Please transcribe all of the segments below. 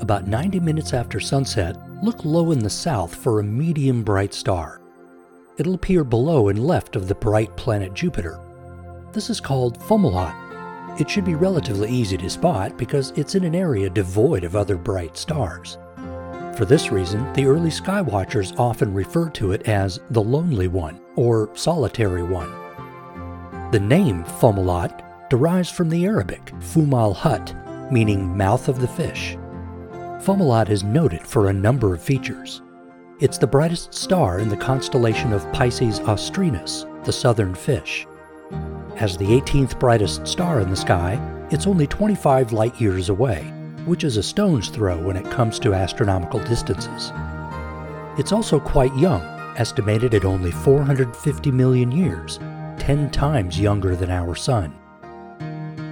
about 90 minutes after sunset, look low in the south for a medium bright star. It'll appear below and left of the bright planet Jupiter. This is called Fomalhaut. It should be relatively easy to spot because it's in an area devoid of other bright stars. For this reason, the early skywatchers often referred to it as the Lonely One or Solitary One. The name Fomalhaut derives from the Arabic Fumal Hut, meaning mouth of the fish. Fomalhaut is noted for a number of features. It's the brightest star in the constellation of Piscis Austrinus, the southern fish. As the 18th brightest star in the sky, it's only 25 light years away, which is a stone's throw when it comes to astronomical distances. It's also quite young, estimated at only 450 million years, 10 times younger than our Sun.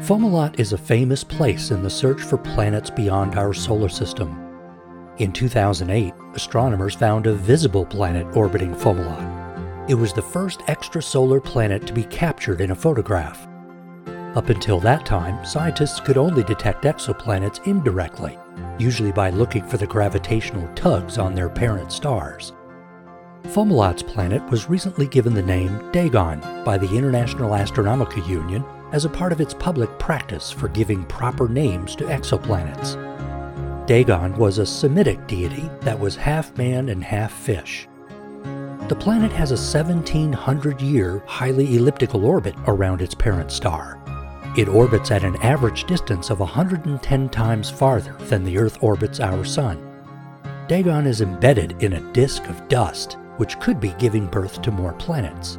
Fomalhaut is a famous place in the search for planets beyond our solar system. In 2008, astronomers found a visible planet orbiting Fomalhaut. It was the first extrasolar planet to be captured in a photograph. Up until that time, scientists could only detect exoplanets indirectly, usually by looking for the gravitational tugs on their parent stars. Fomalhaut's planet was recently given the name Dagon by the International Astronomical Union as a part of its public practice for giving proper names to exoplanets. Dagon was a Semitic deity that was half man and half fish. The planet has a 1700 year highly elliptical orbit around its parent star. It orbits at an average distance of 110 times farther than the Earth orbits our Sun. Dagon is embedded in a disk of dust, which could be giving birth to more planets.